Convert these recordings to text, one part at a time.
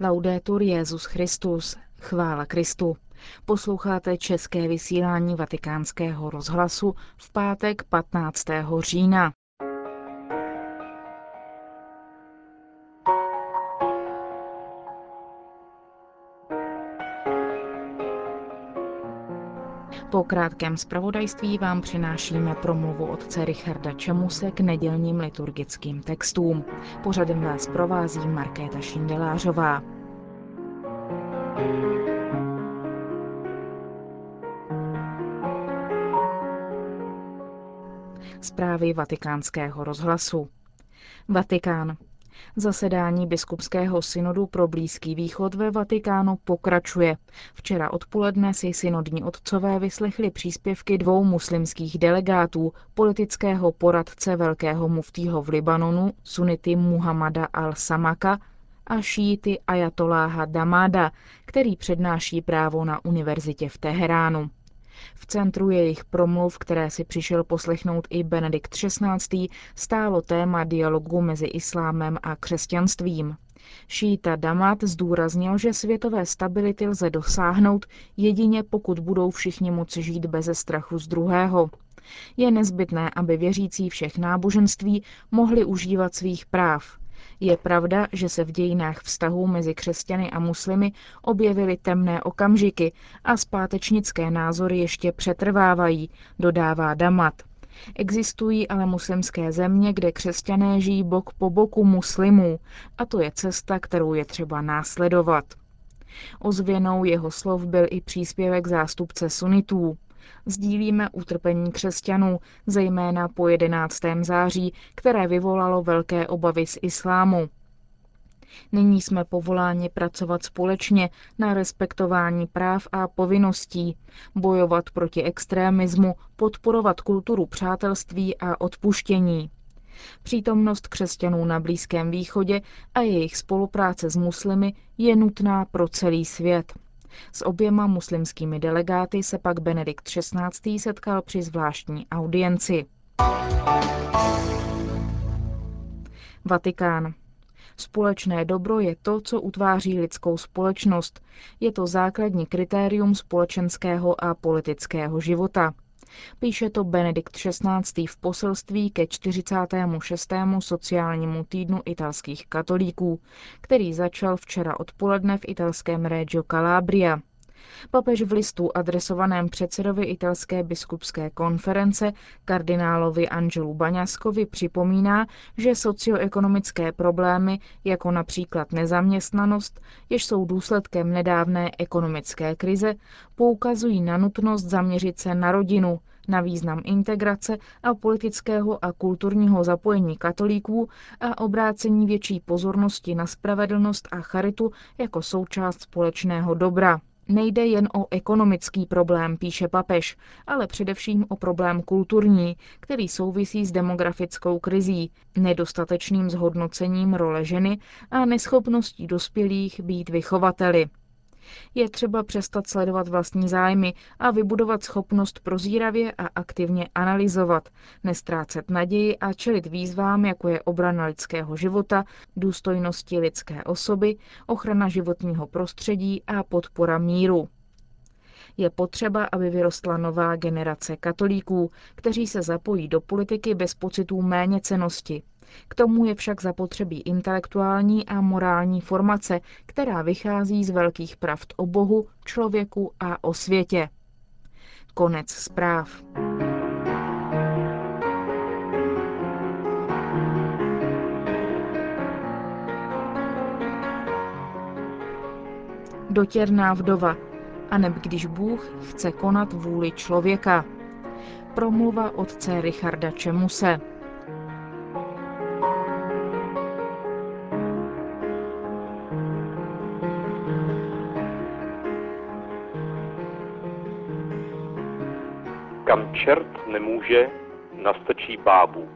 Laudetur Jezus Christus. Chvála Kristu. Posloucháte české vysílání Vatikánského rozhlasu v pátek 15. října. Po krátkém zpravodajství vám přinášíme promluvu otce Richarda Čemuse k nedělním liturgickým textům. Pořadem vás provází Markéta Šindelářová. Zprávy vatikánského rozhlasu. Vatikán. Zasedání biskupského synodu pro Blízký východ ve Vatikánu pokračuje. Včera odpoledne si synodní otcové vyslechli příspěvky dvou muslimských delegátů, politického poradce velkého muftího v Libanonu, sunity Muhammada al-Samaka a šíity Ayatoláha Damada, který přednáší právo na univerzitě v Teheránu. V centru jejich promluv, které si přišel poslechnout i Benedikt XVI., stálo téma dialogu mezi islámem a křesťanstvím. Šíta Damat zdůraznil, že světové stability lze dosáhnout jedině pokud budou všichni moci žít beze strachu z druhého. Je nezbytné, aby věřící všech náboženství mohli užívat svých práv, je pravda, že se v dějinách vztahů mezi křesťany a muslimy objevily temné okamžiky a zpátečnické názory ještě přetrvávají, dodává Damat. Existují ale muslimské země, kde křesťané žijí bok po boku muslimů a to je cesta, kterou je třeba následovat. Ozvěnou jeho slov byl i příspěvek zástupce sunitů. Sdílíme utrpení křesťanů, zejména po 11. září, které vyvolalo velké obavy z islámu. Nyní jsme povoláni pracovat společně na respektování práv a povinností, bojovat proti extrémismu, podporovat kulturu přátelství a odpuštění. Přítomnost křesťanů na Blízkém východě a jejich spolupráce s muslimy je nutná pro celý svět. S oběma muslimskými delegáty se pak Benedikt XVI. setkal při zvláštní audienci. Vatikán. Společné dobro je to, co utváří lidskou společnost. Je to základní kritérium společenského a politického života. Píše to Benedikt XVI. v poselství ke 46. sociálnímu týdnu italských katolíků, který začal včera odpoledne v italském Reggio Calabria. Papež v listu adresovaném předsedovi italské biskupské konference kardinálovi Angelu Baňaskovi připomíná, že socioekonomické problémy, jako například nezaměstnanost, jež jsou důsledkem nedávné ekonomické krize, poukazují na nutnost zaměřit se na rodinu, na význam integrace a politického a kulturního zapojení katolíků a obrácení větší pozornosti na spravedlnost a charitu jako součást společného dobra. Nejde jen o ekonomický problém, píše papež, ale především o problém kulturní, který souvisí s demografickou krizí, nedostatečným zhodnocením role ženy a neschopností dospělých být vychovateli. Je třeba přestat sledovat vlastní zájmy a vybudovat schopnost prozíravě a aktivně analyzovat, nestrácet naději a čelit výzvám, jako je obrana lidského života, důstojnosti lidské osoby, ochrana životního prostředí a podpora míru. Je potřeba, aby vyrostla nová generace katolíků, kteří se zapojí do politiky bez pocitů méněcenosti, k tomu je však zapotřebí intelektuální a morální formace, která vychází z velkých pravd o Bohu, člověku a o světě. Konec zpráv. Dotěrná vdova, aneb když Bůh chce konat vůli člověka. Promluva otce Richarda Čemuse. Kam čert nemůže, nastrčí bábu.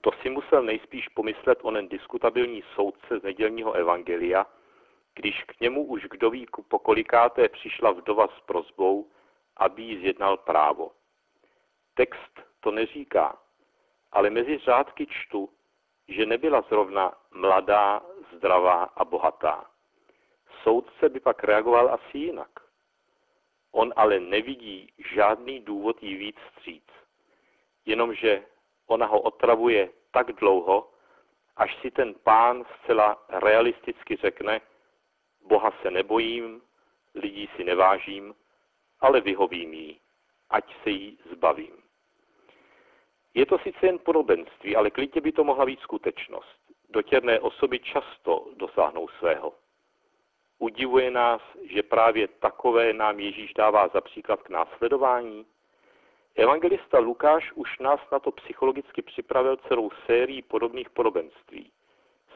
To si musel nejspíš pomyslet onen diskutabilní soudce z nedělního evangelia, když k němu už kdo ví pokolikáté přišla vdova s prozbou, aby jí zjednal právo. Text to neříká, ale mezi řádky čtu, že nebyla zrovna mladá, zdravá a bohatá. Soudce by pak reagoval asi jinak. On ale nevidí žádný důvod jí víc stříc. Jenomže ona ho otravuje tak dlouho, až si ten pán zcela realisticky řekne, Boha se nebojím, lidí si nevážím, ale vyhovím jí, ať se jí zbavím. Je to sice jen podobenství, ale klidně by to mohla být skutečnost. Dotěrné osoby často dosáhnou svého. Udivuje nás, že právě takové nám Ježíš dává za příklad k následování. Evangelista Lukáš už nás na to psychologicky připravil celou sérii podobných podobenství.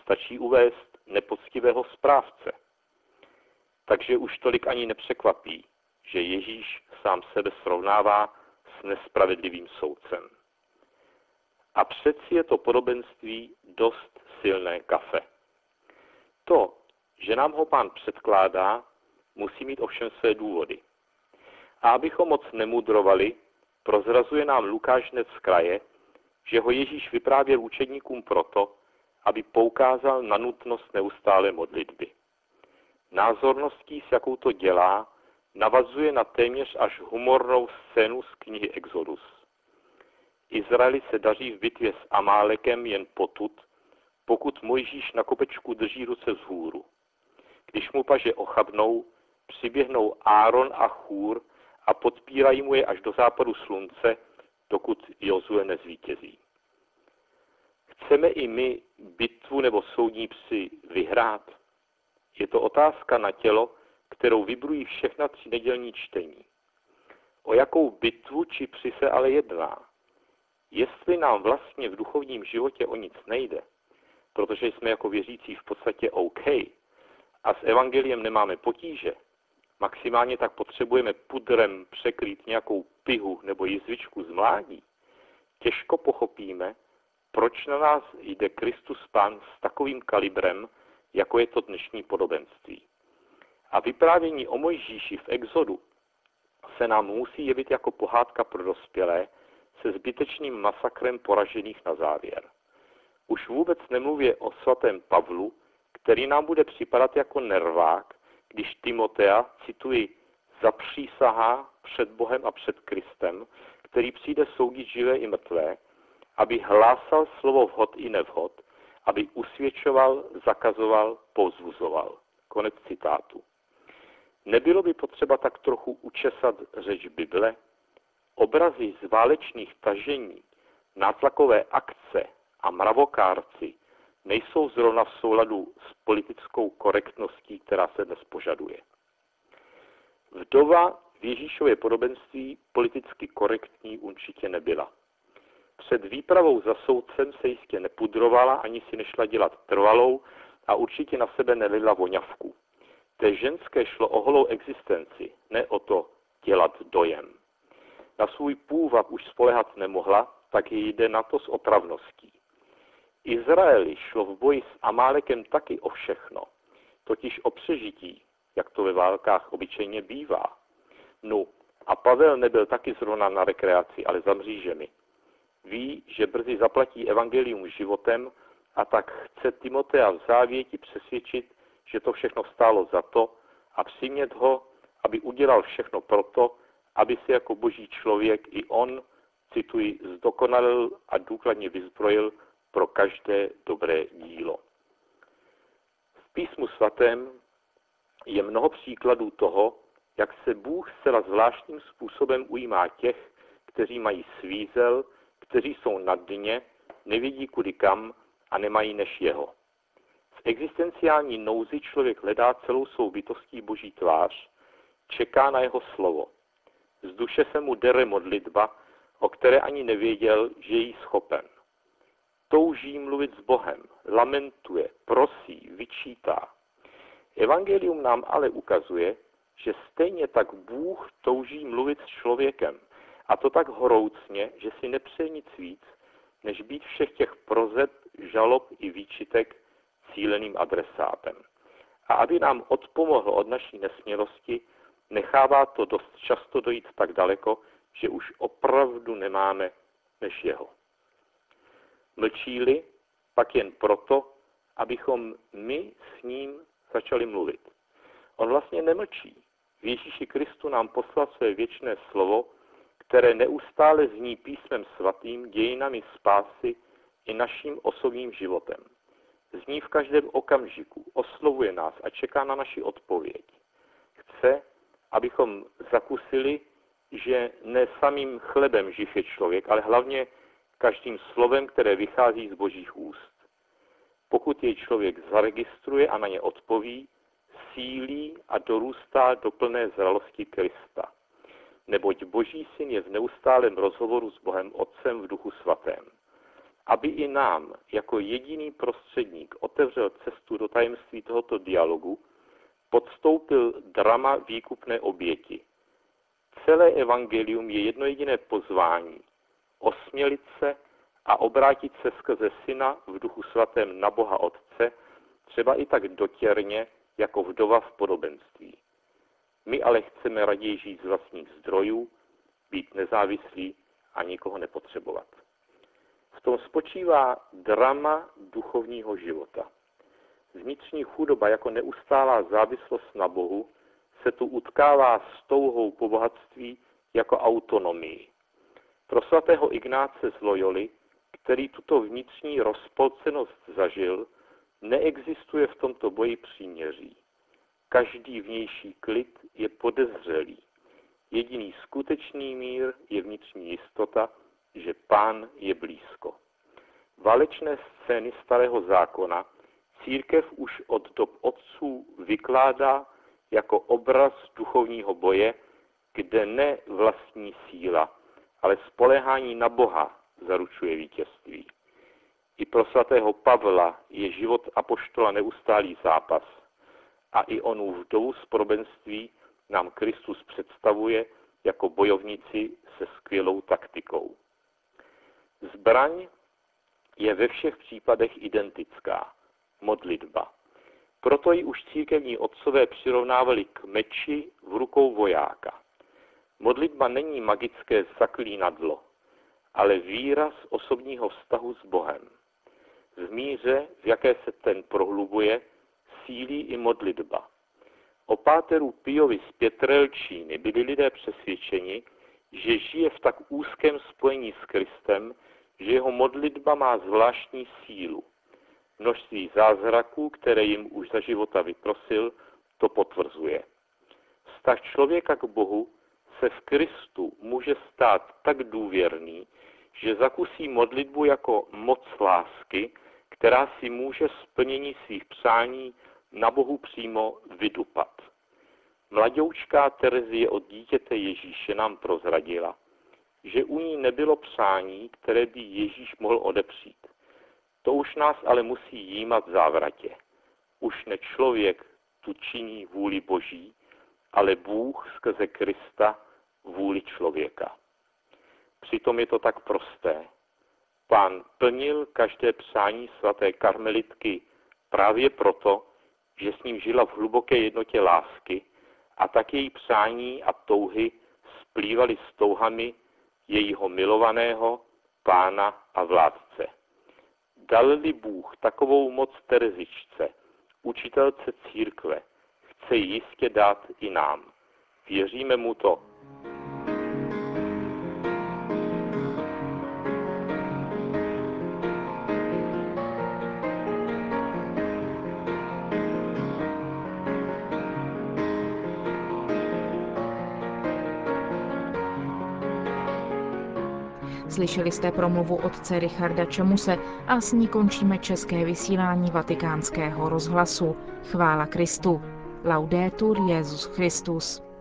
Stačí uvést nepoctivého správce. Takže už tolik ani nepřekvapí, že Ježíš sám sebe srovnává s nespravedlivým soudcem. A přeci je to podobenství dost silné kafe. To, že nám ho pán předkládá, musí mít ovšem své důvody. A abychom moc nemudrovali, prozrazuje nám Lukáš hned z kraje, že ho Ježíš vyprávěl učedníkům proto, aby poukázal na nutnost neustále modlitby. Názorností, s jakou to dělá, navazuje na téměř až humornou scénu z knihy Exodus. Izraeli se daří v bitvě s Amálekem jen potud, pokud Mojžíš na kopečku drží ruce vzhůru. Když mu paže ochabnou, přiběhnou Áron a Chůr a podpírají mu je až do západu slunce, dokud Jozue nezvítězí. Chceme i my bitvu nebo soudní psy vyhrát? Je to otázka na tělo, kterou vybrují všechna tři nedělní čtení. O jakou bitvu či při se ale jedná? Jestli nám vlastně v duchovním životě o nic nejde, protože jsme jako věřící v podstatě OK a s evangeliem nemáme potíže, maximálně tak potřebujeme pudrem překrýt nějakou pihu nebo jizvičku z mládí, těžko pochopíme, proč na nás jde Kristus Pán s takovým kalibrem, jako je to dnešní podobenství. A vyprávění o Mojžíši v Exodu se nám musí jevit jako pohádka pro dospělé se zbytečným masakrem poražených na závěr. Už vůbec nemluvě o svatém Pavlu, který nám bude připadat jako nervák, když Timotea, cituji, zapřísahá před Bohem a před Kristem, který přijde soudit živé i mrtvé, aby hlásal slovo vhod i nevhod, aby usvědčoval, zakazoval, povzbuzoval. Konec citátu. Nebylo by potřeba tak trochu učesat řeč Bible? Obrazy z válečných tažení, nátlakové akce a mravokárci nejsou zrovna v souladu s politickou korektností, která se dnes požaduje. Vdova v Ježíšově podobenství politicky korektní určitě nebyla. Před výpravou za soudcem se jistě nepudrovala, ani si nešla dělat trvalou a určitě na sebe nelila voňavku. Té ženské šlo o holou existenci, ne o to dělat dojem. Na svůj půvab už spolehat nemohla, tak jde na to s opravností. Izraeli šlo v boji s Amálekem taky o všechno, totiž o přežití, jak to ve válkách obyčejně bývá. No, a Pavel nebyl taky zrovna na rekreaci, ale za mřížemi. Ví, že brzy zaplatí evangelium životem a tak chce Timotea v závěti přesvědčit, že to všechno stálo za to a přimět ho, aby udělal všechno proto, aby se jako boží člověk i on, cituji, zdokonalil a důkladně vyzbrojil pro každé dobré dílo. V písmu svatém je mnoho příkladů toho, jak se Bůh zcela zvláštním způsobem ujímá těch, kteří mají svízel, kteří jsou na dně, nevidí kudy kam a nemají než jeho. V existenciální nouzi člověk hledá celou svou bytostí boží tvář, čeká na jeho slovo. Z duše se mu dere modlitba, o které ani nevěděl, že je jí schopen touží mluvit s Bohem, lamentuje, prosí, vyčítá. Evangelium nám ale ukazuje, že stejně tak Bůh touží mluvit s člověkem. A to tak horoucně, že si nepřeje nic víc, než být všech těch prozeb, žalob i výčitek cíleným adresátem. A aby nám odpomohl od naší nesmělosti, nechává to dost často dojít tak daleko, že už opravdu nemáme než jeho. Mlčíli pak jen proto, abychom my s ním začali mluvit. On vlastně nemlčí. V Ježíši Kristu nám poslal své věčné slovo, které neustále zní písmem svatým, dějinami spásy i naším osobním životem. Zní v každém okamžiku, oslovuje nás a čeká na naši odpověď. Chce, abychom zakusili, že ne samým chlebem živ je člověk, ale hlavně každým slovem, které vychází z božích úst. Pokud jej člověk zaregistruje a na ně odpoví, sílí a dorůstá do plné zralosti Krista. Neboť Boží syn je v neustálém rozhovoru s Bohem Otcem v duchu svatém. Aby i nám, jako jediný prostředník, otevřel cestu do tajemství tohoto dialogu, podstoupil drama výkupné oběti. Celé evangelium je jedno jediné pozvání. Osmělit se a obrátit se skrze syna v duchu svatém na Boha Otce, třeba i tak dotěrně, jako vdova v podobenství. My ale chceme raději žít z vlastních zdrojů, být nezávislí a nikoho nepotřebovat. V tom spočívá drama duchovního života. Vnitřní chudoba jako neustálá závislost na Bohu se tu utkává s touhou po bohatství jako autonomii. Pro svatého Ignáce z Loyoli, který tuto vnitřní rozpolcenost zažil, neexistuje v tomto boji příměří. Každý vnější klid je podezřelý. Jediný skutečný mír je vnitřní jistota, že pán je blízko. Válečné scény starého zákona církev už od dob otců vykládá jako obraz duchovního boje, kde ne vlastní síla, ale spolehání na Boha zaručuje vítězství. I pro svatého Pavla je život apoštola neustálý zápas a i onu vdovu z probenství nám Kristus představuje jako bojovnici se skvělou taktikou. Zbraň je ve všech případech identická. Modlitba. Proto ji už církevní otcové přirovnávali k meči v rukou vojáka. Modlitba není magické zaklínadlo, ale výraz osobního vztahu s Bohem. V míře, v jaké se ten prohlubuje, sílí i modlitba. O páteru Piovi z Pětrelčíny byli lidé přesvědčeni, že žije v tak úzkém spojení s Kristem, že jeho modlitba má zvláštní sílu. Množství zázraků, které jim už za života vyprosil, to potvrzuje. Vztah člověka k Bohu se v Kristu může stát tak důvěrný, že zakusí modlitbu jako moc lásky, která si může splnění svých přání na Bohu přímo vydupat. Mladoučká Terezie od dítěte Ježíše nám prozradila, že u ní nebylo přání, které by Ježíš mohl odepřít. To už nás ale musí jímat v závratě. Už ne člověk tu činí vůli Boží, ale Bůh skrze Krista vůli člověka. Přitom je to tak prosté. Pán plnil každé přání svaté karmelitky právě proto, že s ním žila v hluboké jednotě lásky a tak její přání a touhy splývaly s touhami jejího milovaného pána a vládce. Dal-li Bůh takovou moc Terezičce, učitelce církve, chce jistě dát i nám. Věříme mu to. Slyšeli jste promluvu otce Richarda Čemuse a s ní končíme české vysílání vatikánského rozhlasu. Chvála Kristu. Laudetur Jezus Christus.